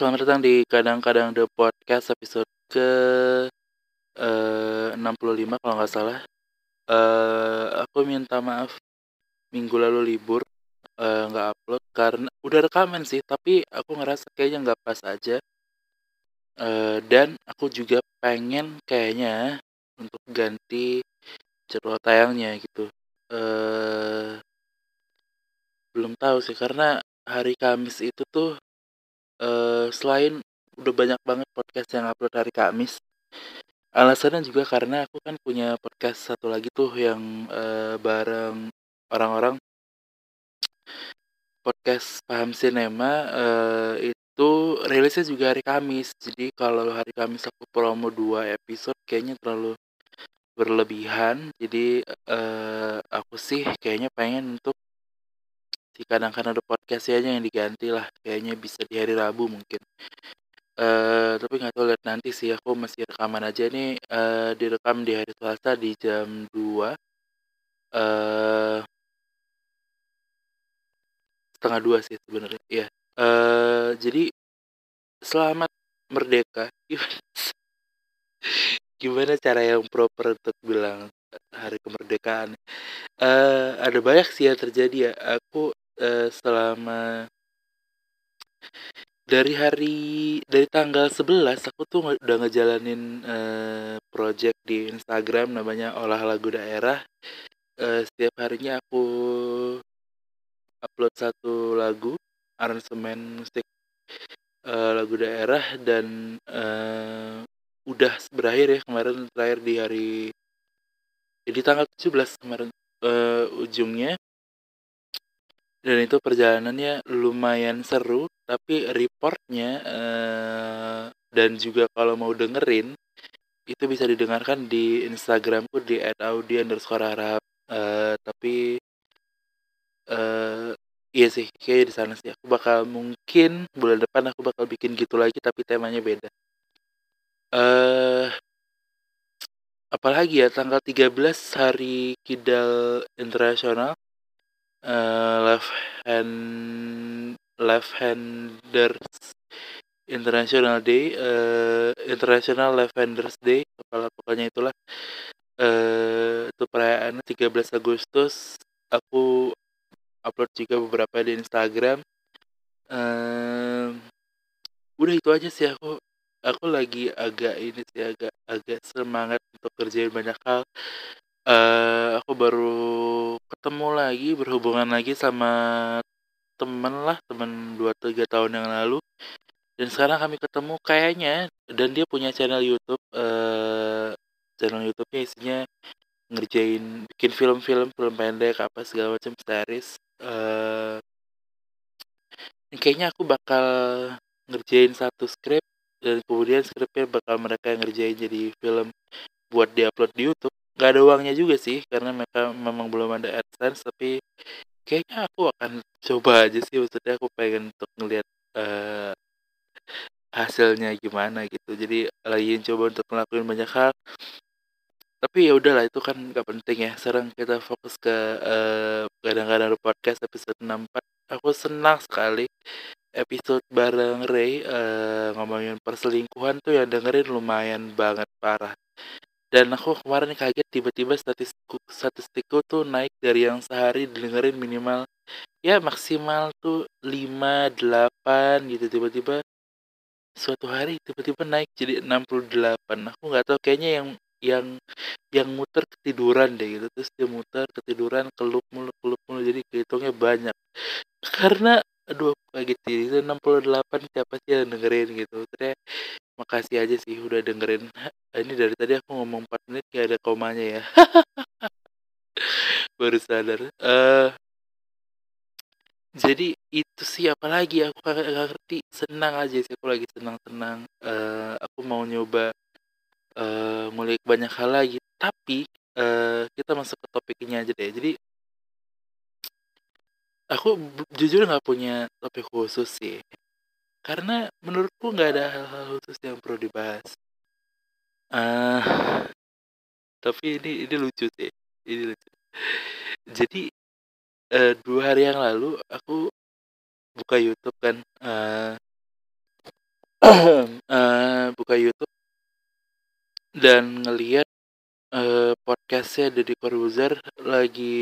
Selamat datang di Kadang-Kadang The Podcast episode ke eh, 65 kalau nggak salah. Eh, aku minta maaf minggu lalu libur eh, nggak upload karena udah rekaman sih, tapi aku ngerasa kayaknya nggak pas aja. Eh, dan aku juga pengen kayaknya untuk ganti jadwal tayangnya gitu. Eh, belum tahu sih karena hari Kamis itu tuh eh, selain udah banyak banget podcast yang upload hari Kamis alasannya juga karena aku kan punya podcast satu lagi tuh yang eh, bareng orang-orang. Podcast paham sinema eh, itu rilisnya juga hari Kamis. Jadi kalau hari Kamis aku promo dua episode kayaknya terlalu berlebihan. Jadi eh, aku sih kayaknya pengen untuk si kadang-kadang ada podcast aja yang diganti lah kayaknya bisa di hari Rabu mungkin. Eh tapi nggak tahu lihat nanti sih aku masih rekaman aja nih. Eh direkam di hari Selasa di jam 2 eh setengah dua sih sebenarnya iya. Eh jadi selamat merdeka. Gimana cara yang proper untuk bilang hari kemerdekaan? Eh ada banyak sih yang terjadi ya. Aku eh, selama dari hari dari tanggal 11 aku tuh udah ngejalanin eh, project di Instagram namanya olah lagu daerah. Eh, setiap harinya aku upload satu lagu aransemen musik eh, lagu daerah dan eh, udah berakhir ya kemarin terakhir di hari ya, di tanggal 17 kemarin eh, ujungnya dan itu perjalanannya lumayan seru tapi reportnya eh, dan juga kalau mau dengerin itu bisa didengarkan di Instagramku di @audi Eh, tapi eh iya sih kayak di sana sih. Aku bakal mungkin bulan depan aku bakal bikin gitu lagi tapi temanya beda. Eh apalagi ya tanggal 13 hari kidal internasional eh left hand left handers international day eh international left handers day kepala pokoknya itulah. Eh itu perayaan 13 Agustus. Aku upload juga beberapa di Instagram. Em, udah itu aja sih aku. Aku lagi agak ini sih agak agak semangat untuk kerjain banyak hal eh aku baru ketemu lagi berhubungan lagi sama temen lah temen dua tiga tahun yang lalu. Dan sekarang kami ketemu kayaknya dan dia punya channel YouTube eh channel YouTube-nya isinya ngerjain bikin film-film film pendek apa segala macam series. Eh kayaknya aku bakal ngerjain satu skrip dan kemudian skripnya bakal mereka yang ngerjain jadi film buat diupload di YouTube nggak ada uangnya juga sih karena mereka memang belum ada AdSense tapi kayaknya aku akan coba aja sih maksudnya aku pengen untuk ngeliat eh, hasilnya gimana gitu. Jadi lagi coba untuk ngelakuin banyak hal. Tapi ya udahlah itu kan nggak penting ya. Sekarang kita fokus ke eh, kadang-kadang ada podcast episode 64 aku senang sekali episode bareng Ray eh, ngomongin perselingkuhan tuh yang dengerin lumayan banget parah dan aku kemarin kaget tiba-tiba statistikku statistikku tuh naik dari yang sehari dengerin minimal ya maksimal tuh 5 8 gitu. Tiba-tiba suatu hari tiba-tiba naik jadi 68 aku nggak tahu kayaknya yang yang yang muter ketiduran deh gitu. Terus dia muter ketiduran kelup mulu kelup mulu. Jadi kehitungnya banyak. Karena aduh kaget sih. Itu 68 siapa sih yang dengerin gitu. Terus makasih aja sih udah dengerin. Ini dari tadi aku ngomong 4 menit gak ada komanya ya. Baru sadar. Eh jadi itu sih apalagi aku kagak ngerti. Senang aja sih aku lagi senang-senang. Eh aku mau nyoba eh ngulik banyak hal lagi. Tapi eh kita masuk ke topiknya aja deh. Jadi aku jujur nggak punya topik khusus sih karena menurutku nggak ada hal-hal khusus yang perlu dibahas. Eh tapi ini ini lucu sih ini lucu. Jadi eh, dua hari yang lalu aku buka YouTube kan eh uh, buka YouTube dan ngeliat uh, podcastnya Deddy Corbuzier lagi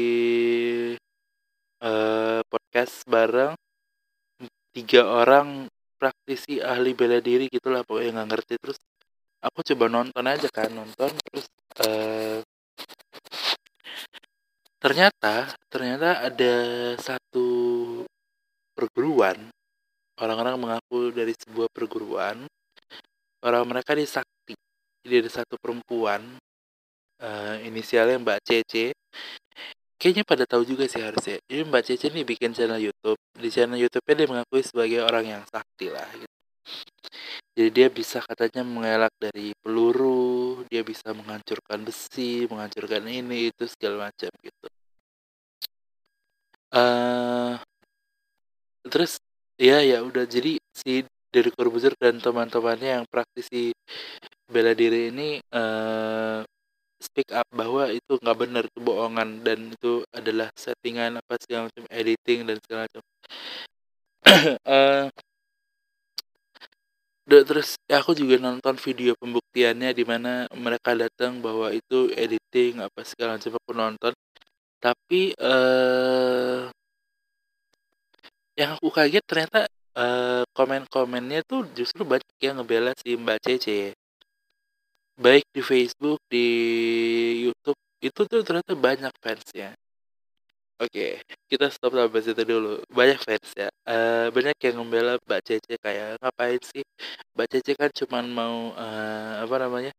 uh, podcast bareng tiga orang praktisi ahli bela diri gitulah pokoknya nggak ngerti. Terus aku coba nonton aja kan nonton terus uh, ternyata ternyata ada satu perguruan orang-orang mengaku dari sebuah perguruan orang mereka di sakti jadi ada satu perempuan uh, inisialnya Mbak Cece kayaknya pada tahu juga sih harusnya. Ini Mbak Cece nih bikin channel YouTube. Di channel YouTube-nya dia mengakui sebagai orang yang sakti lah gitu. Jadi dia bisa katanya mengelak dari peluru dia bisa menghancurkan besi menghancurkan ini itu segala macam gitu. Uh, terus ya ya udah. Jadi si dari Corbuzier dan teman-temannya yang praktisi bela diri ini uh, speak up bahwa itu nggak benar itu bohongan dan itu adalah settingan apa segala macam editing dan segala macam. Uh, terus ya aku juga nonton video pembuktiannya di mana mereka datang bahwa itu editing apa segala macam aku nonton. Tapi uh, yang aku kaget ternyata uh, komen-komennya tuh justru banyak yang ngebela si Mbak Cece baik di Facebook di YouTube itu tuh ternyata banyak fansnya Oke, kita stop sampai situ dulu. Banyak fans ya. Uh, banyak yang membela Mbak Cece kayak ngapain sih? Mbak Cece kan cuman mau uh, apa namanya?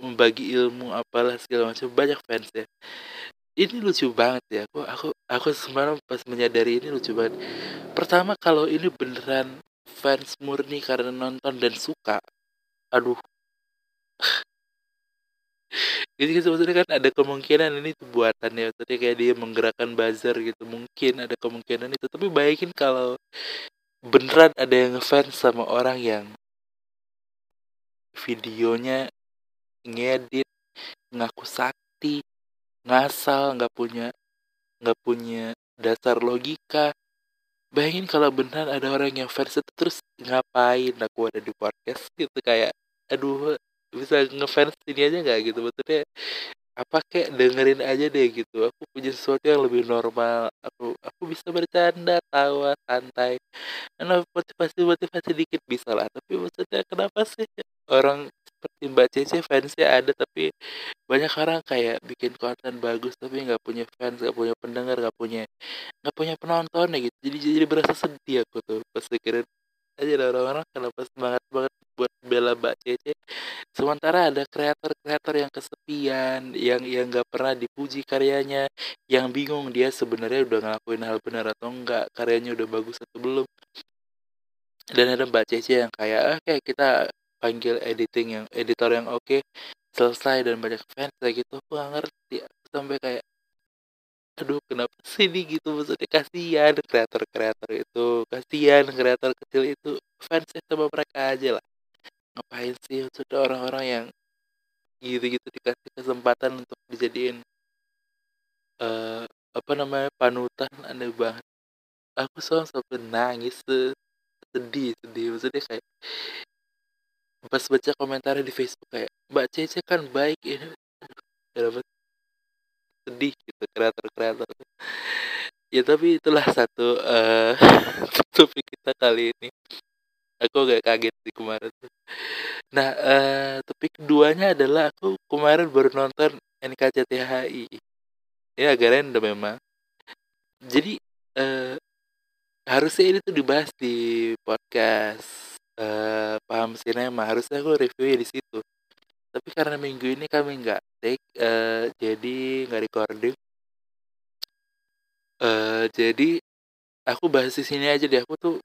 membagi ilmu apalah segala macam banyak fans ya ini lucu banget ya aku aku aku semalam pas menyadari ini lucu banget pertama kalau ini beneran fans murni karena nonton dan suka aduh. Jadi kan sebetulnya kan ada kemungkinan ini tuh buatannya tadi kayak dia menggerakkan buzzer gitu. Mungkin ada kemungkinan itu. Tapi bayangin kalau beneran ada yang ngefans sama orang yang videonya ngedit ngaku sakti ngasal nggak punya nggak punya dasar logika bayangin kalau beneran ada orang yang fans itu terus ngapain aku ada di podcast gitu kayak aduh bisa ngefans ini aja nggak? Gitu betulnya apa kayak dengerin aja deh gitu. Aku punya sesuatu yang lebih normal aku aku bisa bercanda tawa santai. Karena motivasi motivasi dikit bisa lah tapi maksudnya kenapa sih orang Mbak Cece fansnya ada tapi banyak orang kayak bikin konten bagus tapi nggak punya fans nggak punya pendengar nggak punya nggak punya penonton ya gitu. Jadi jadi berasa sedih aku tuh pas pikirin aja orang-orang kenapa semangat banget buat bela Mbak Cece sementara ada kreator-kreator yang kesepian yang yang nggak pernah dipuji karyanya yang bingung dia sebenarnya udah ngelakuin hal benar atau enggak karyanya udah bagus atau belum. Dan ada Mbak Cece yang kayak ah kayak kita panggil editing yang editor yang oke okay, selesai dan banyak fans kayak gitu aku gak ngerti. Sampai kayak aduh kenapa sih ini gitu? Maksudnya kasihan kreator-kreator itu kasihan kreator kecil itu fansnya sama mereka aja lah. Ngapain sih sudah orang-orang yang gitu-gitu dikasih kesempatan untuk dijadiin uh, apa namanya panutan aneh banget. Aku soal sampai nangis sedih sedih. Maksudnya kayak pas baca komentar di Facebook kayak Mbak Cece kan baik ya dapat sedih gitu kreator-kreator. Ya tapi itulah satu uh, topik kita kali ini. Aku agak kaget di kemarin. Nah uh, topik keduanya adalah aku kemarin baru nonton NKCTHI ya agak random memang. Jadi uh, harusnya ini tuh dibahas di podcast uh, paham sinema harusnya aku review di situ. Tapi karena minggu ini kami nggak take uh, jadi nggak recording. Uh, jadi aku bahas di sini aja deh. Aku tuh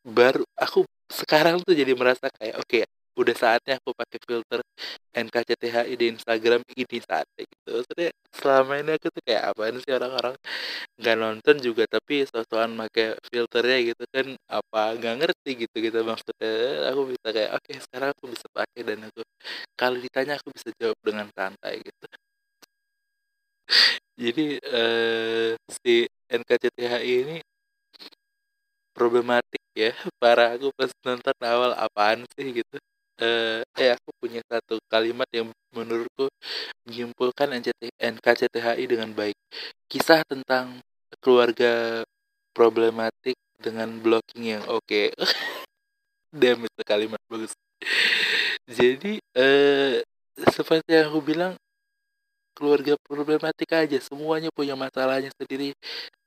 baru aku sekarang tuh jadi merasa kayak oke okay, udah saatnya aku pakai filter NKCTHI di Instagram ini saatnya gitu. Maksudnya selama ini aku tuh kayak apa sih orang-orang? Nggak nonton juga tapi sosokan pakai filternya gitu kan apa nggak ngerti gitu gitu. Maksudnya aku bisa kayak oke okay, sekarang aku bisa pakai dan aku kalau ditanya aku bisa jawab dengan santai gitu. Jadi eh, si NKCTHI ini problematik ya para aku pas nonton awal apaan sih? gitu eh eh aku punya satu kalimat yang menurutku menyimpulkan NCT, NKCTHI dengan baik. Kisah tentang keluarga problematik dengan blocking yang oke. Okay. damn itu kalimat bagus. Jadi eh seperti yang aku bilang keluarga problematik aja semuanya punya masalahnya sendiri.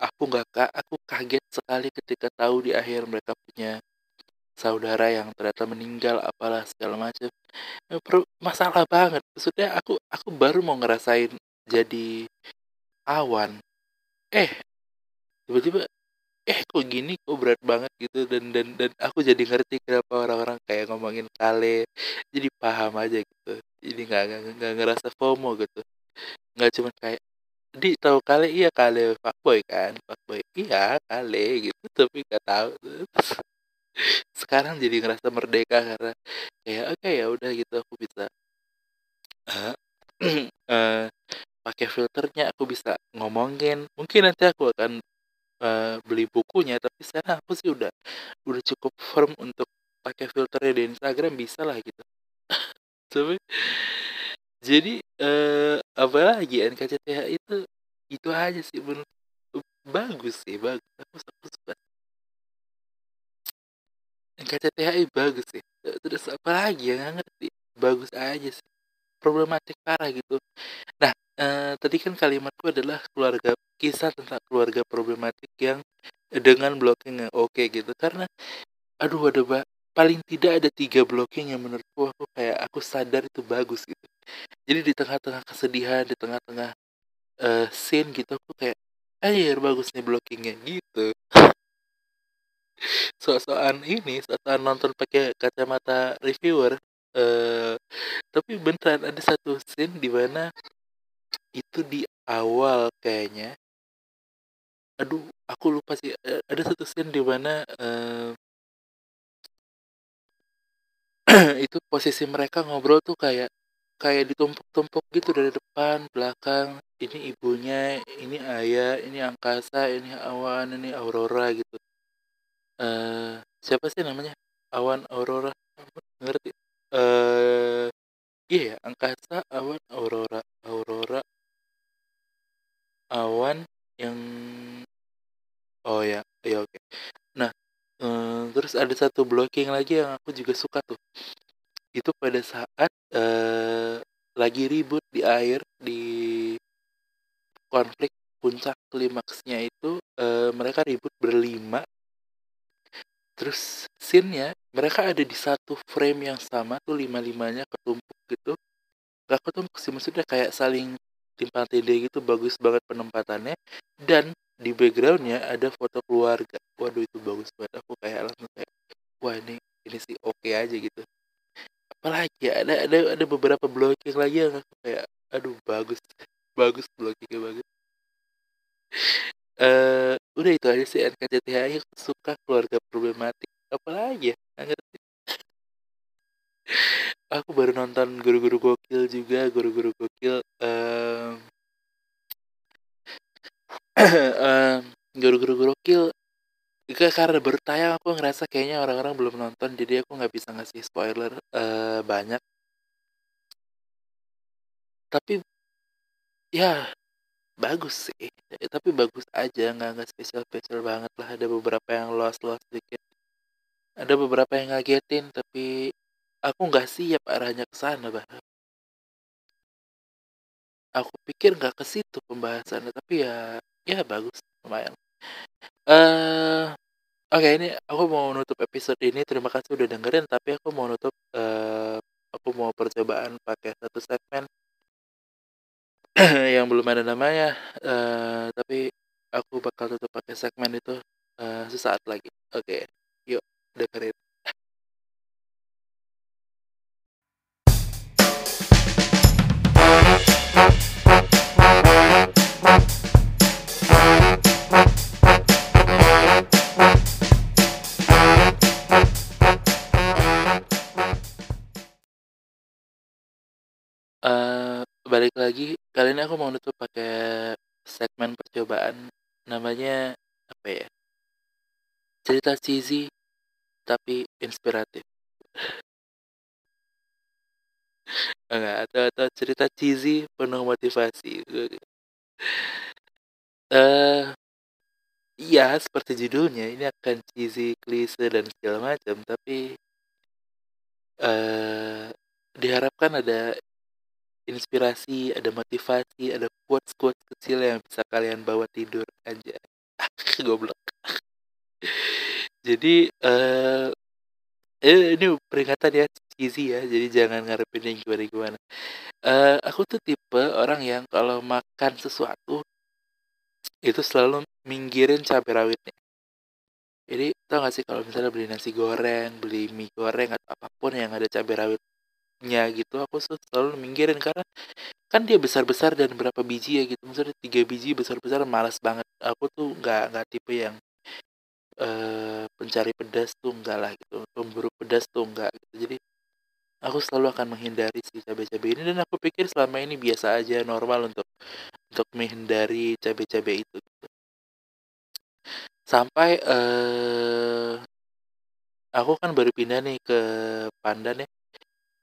Aku nggak aku kaget sekali ketika tahu di akhir mereka punya saudara yang ternyata meninggal apalah segala macam masalah banget. Maksudnya aku aku baru mau ngerasain jadi awan. Eh tiba-tiba eh kok gini? Kok berat banget gitu? Dan dan dan aku jadi ngerti kenapa orang-orang kayak ngomongin kale. Jadi paham aja gitu. Jadi nggak nggak ngerasa FOMO gitu. Nggak cuma kayak di tahu kale? Iya kale fuckboy kan? Fuckboy. Iya kale. Gitu. Tapi nggak tahu sekarang jadi ngerasa merdeka karena kayak oke okay, ya udah gitu aku bisa uh, uh, pakai filternya aku bisa ngomongin. Mungkin nanti aku akan uh, beli bukunya tapi sekarang aku sih udah udah cukup firm untuk pakai filternya di Instagram bisa lah gitu. Tapi jadi uh, apa lagi NKCTH itu itu aja sih menurut bagus sih bagus. Aku, aku suka NKCTHI bagus sih. Terus apa lagi yang nggak ngerti. Bagus aja sih. Problematik parah gitu. Nah eh, tadi kan kalimatku adalah keluarga kisah tentang keluarga problematik yang dengan blocking yang oke okay gitu. Karena aduh ada ba paling tidak ada tiga blocking yang menurutku aku kayak aku sadar itu bagus gitu. Jadi di tengah-tengah kesedihan di tengah-tengah uh, scene gitu aku kayak air bagus nih blockingnya gitu soal-soal ini soal nonton pakai kacamata reviewer uh, tapi beneran ada satu scene di mana itu di awal kayaknya. Aduh aku lupa sih ada satu scene di mana uh, itu posisi mereka ngobrol tuh kayak kayak ditumpuk-tumpuk gitu dari depan belakang ini ibunya ini ayah ini angkasa ini awan ini aurora gitu uh, siapa sih namanya? Awan aurora. Ngerti? Eh uh, iya ya angkasa awan aurora aurora. Awan yang oh ya ya oke. Okay. nah uh, terus ada satu blocking lagi yang aku juga suka tuh. Itu pada saat uh, lagi ribut di air di konflik puncak klimaksnya itu uh, mereka ribut berlima terus scene-nya mereka ada di satu frame yang sama tuh lima limanya ketumpuk gitu. Gak ketumpuk sih maksudnya kayak saling timpang tindih gitu bagus banget penempatannya. Dan di backgroundnya ada foto keluarga. Waduh itu bagus banget. Aku kayak langsung kayak wah ini ini sih oke okay aja gitu. Apalagi ada ada ada beberapa blocking lagi yang aku kayak aduh bagus bagus blockingnya bagus uh, udah itu aja sih NKCTHI suka keluarga problematik apalagi ya aku baru nonton guru-guru gokil juga guru-guru gokil um, um, guru-guru gokil karena baru tayang aku ngerasa kayaknya orang-orang belum nonton jadi aku nggak bisa ngasih spoiler uh, banyak. Tapi ya bagus sih ya, tapi bagus aja nggak nggak spesial spesial banget lah. Ada beberapa yang lost lost dikit. Ada beberapa yang ngagetin tapi aku nggak siap arahnya ke sana bah aku pikir nggak ke situ pembahasannya tapi ya ya bagus lumayan. Uh, oke okay, ini aku mau nutup episode ini. Terima kasih udah dengerin tapi aku mau nutup uh, aku mau percobaan pakai satu segmen yang belum ada namanya uh, tapi aku bakal tutup pakai segmen itu uh, sesaat lagi oke okay. yuk dengerin Uh, balik lagi kali ini aku mau nutup pakai segmen percobaan. Namanya apa ya? Cerita cheesy tapi inspiratif. Enggak atau atau cerita cheesy penuh motivasi. Eh iya seperti judulnya ini akan cheesy klise dan segala macam tapi eh diharapkan ada inspirasi, ada motivasi, ada quotes-quotes kecil yang bisa kalian bawa tidur aja. Goblok. Jadi eh eh ini peringatan ya cheesy ya. Jadi jangan ngarepin yang gimana-gimana. Eh aku tuh tipe orang yang kalau makan sesuatu itu selalu minggirin cabai rawitnya. Jadi tau gak sih kalau misalnya beli nasi goreng, beli mie goreng atau apa pun yang ada cabai rawitnya gitu, aku selalu minggirin karena kan dia besar-besar dan berapa biji ya gitu. Misalnya tiga biji besar-besar malas banget. Aku tuh nggak nggak tipe yang eh pencari pedas tuh enggak lah gitu. Pemburu pedas tuh enggak gitu. Jadi aku selalu akan menghindari si cabai-cabai ini dan aku pikir selama ini biasa aja normal untuk untuk menghindari cabai-cabai itu gitu. Sampai eh aku kan baru pindah nih ke Pandan ya.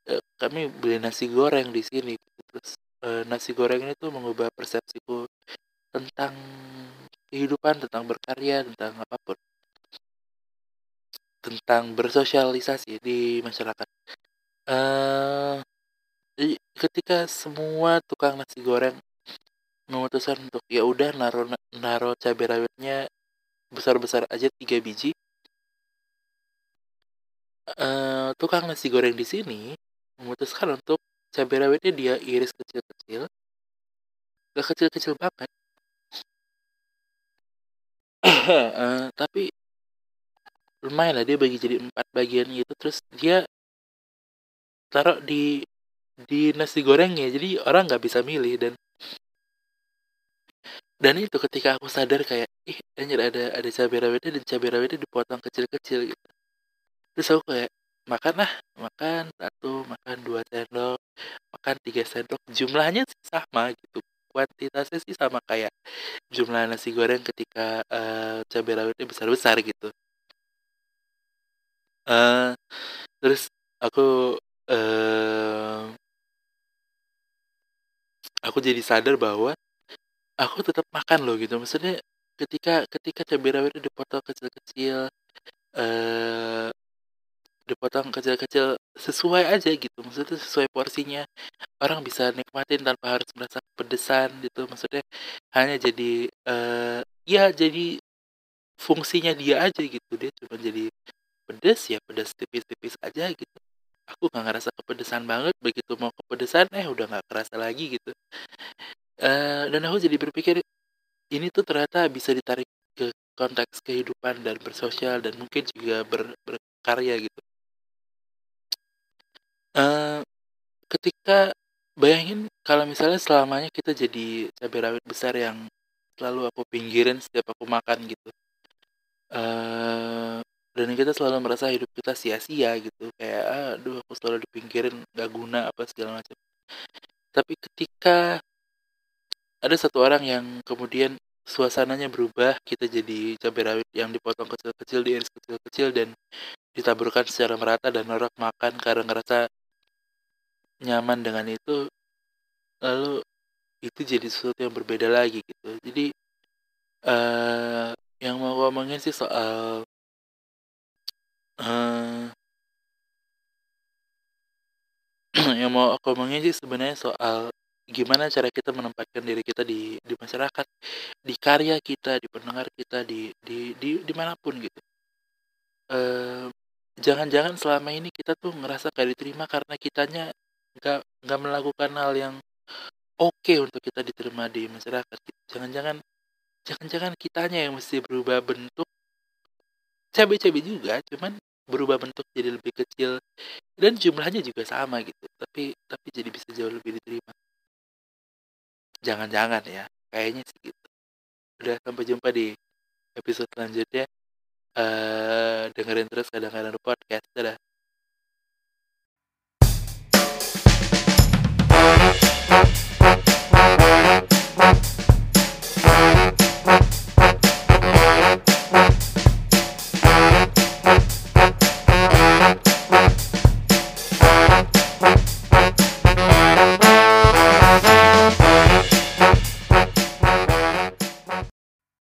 Eh, kami beli nasi goreng di sini. Terus eh, nasi goreng tuh mengubah persepsiku tentang kehidupan, tentang berkarya, tentang apa pun. Tentang bersosialisasi di masyarakat. Eh ketika semua tukang nasi goreng memutuskan untuk ya udah naruh naruh cabai rawitnya besar-besar aja tiga biji uh, tukang nasi goreng di sini memutuskan untuk cabai rawitnya dia iris kecil-kecil. Gak kecil-kecil banget. Uh, tapi lumayan lah dia bagi jadi empat bagian gitu. Terus dia taruh di di nasi gorengnya. Jadi orang nggak bisa milih dan dan itu ketika aku sadar kayak ih anjir ada ada cabai rawitnya dan cabai rawitnya dipotong kecil-kecil gitu. Terus aku kayak makan lah makan satu makan dua sendok makan tiga sendok jumlahnya sih sama gitu. Kuantitasnya sih sama kayak jumlah nasi goreng ketika uh, cabai rawitnya besar-besar gitu. Uh, terus aku uh, aku jadi sadar bahwa aku tetap makan loh gitu. Maksudnya ketika ketika cabai rawit dipotong kecil-kecil eh dipotong kecil-kecil sesuai aja gitu. Maksudnya sesuai porsinya. Orang bisa nikmatin tanpa harus merasa pedesan gitu. Maksudnya hanya jadi eh ya jadi fungsinya dia aja gitu. Dia cuma jadi pedes ya pedes tipis-tipis aja gitu. Aku nggak ngerasa kepedesan banget. Begitu mau kepedesan eh udah nggak kerasa lagi gitu. Uh, dan aku jadi berpikir ini tuh ternyata bisa ditarik ke konteks kehidupan dan bersosial dan mungkin juga ber, berkarya gitu uh, ketika bayangin kalau misalnya selamanya kita jadi cabai rawit besar yang selalu aku pinggirin setiap aku makan gitu. Uh, dan kita selalu merasa hidup kita sia-sia gitu. Kayak aduh aku selalu dipinggirin gak guna apa segala macam. Tapi ketika ada satu orang yang kemudian suasananya berubah kita jadi cabai rawit yang dipotong kecil-kecil diiris kecil-kecil dan ditaburkan secara merata dan orang makan karena ngerasa nyaman dengan itu lalu itu jadi sesuatu yang berbeda lagi gitu jadi uh, yang mau ngomongin sih soal uh, yang mau aku omongin sih sebenarnya soal gimana cara kita menempatkan diri kita di di masyarakat, di karya kita, di pendengar kita, di di di di mana pun gitu. Uh, jangan-jangan selama ini kita tuh ngerasa gak diterima karena kitanya nggak nggak melakukan hal yang oke okay untuk kita diterima di masyarakat. Jangan-jangan jangan-jangan kitanya yang mesti berubah bentuk. Cabai-cabai juga, cuman berubah bentuk jadi lebih kecil. Dan jumlahnya juga sama gitu tapi tapi jadi bisa jauh lebih diterima. Jangan-jangan ya kayaknya sih gitu. Udah sampai jumpa di episode selanjutnya. Uh, dengerin terus kadang-kadang podcast. Dadah Thank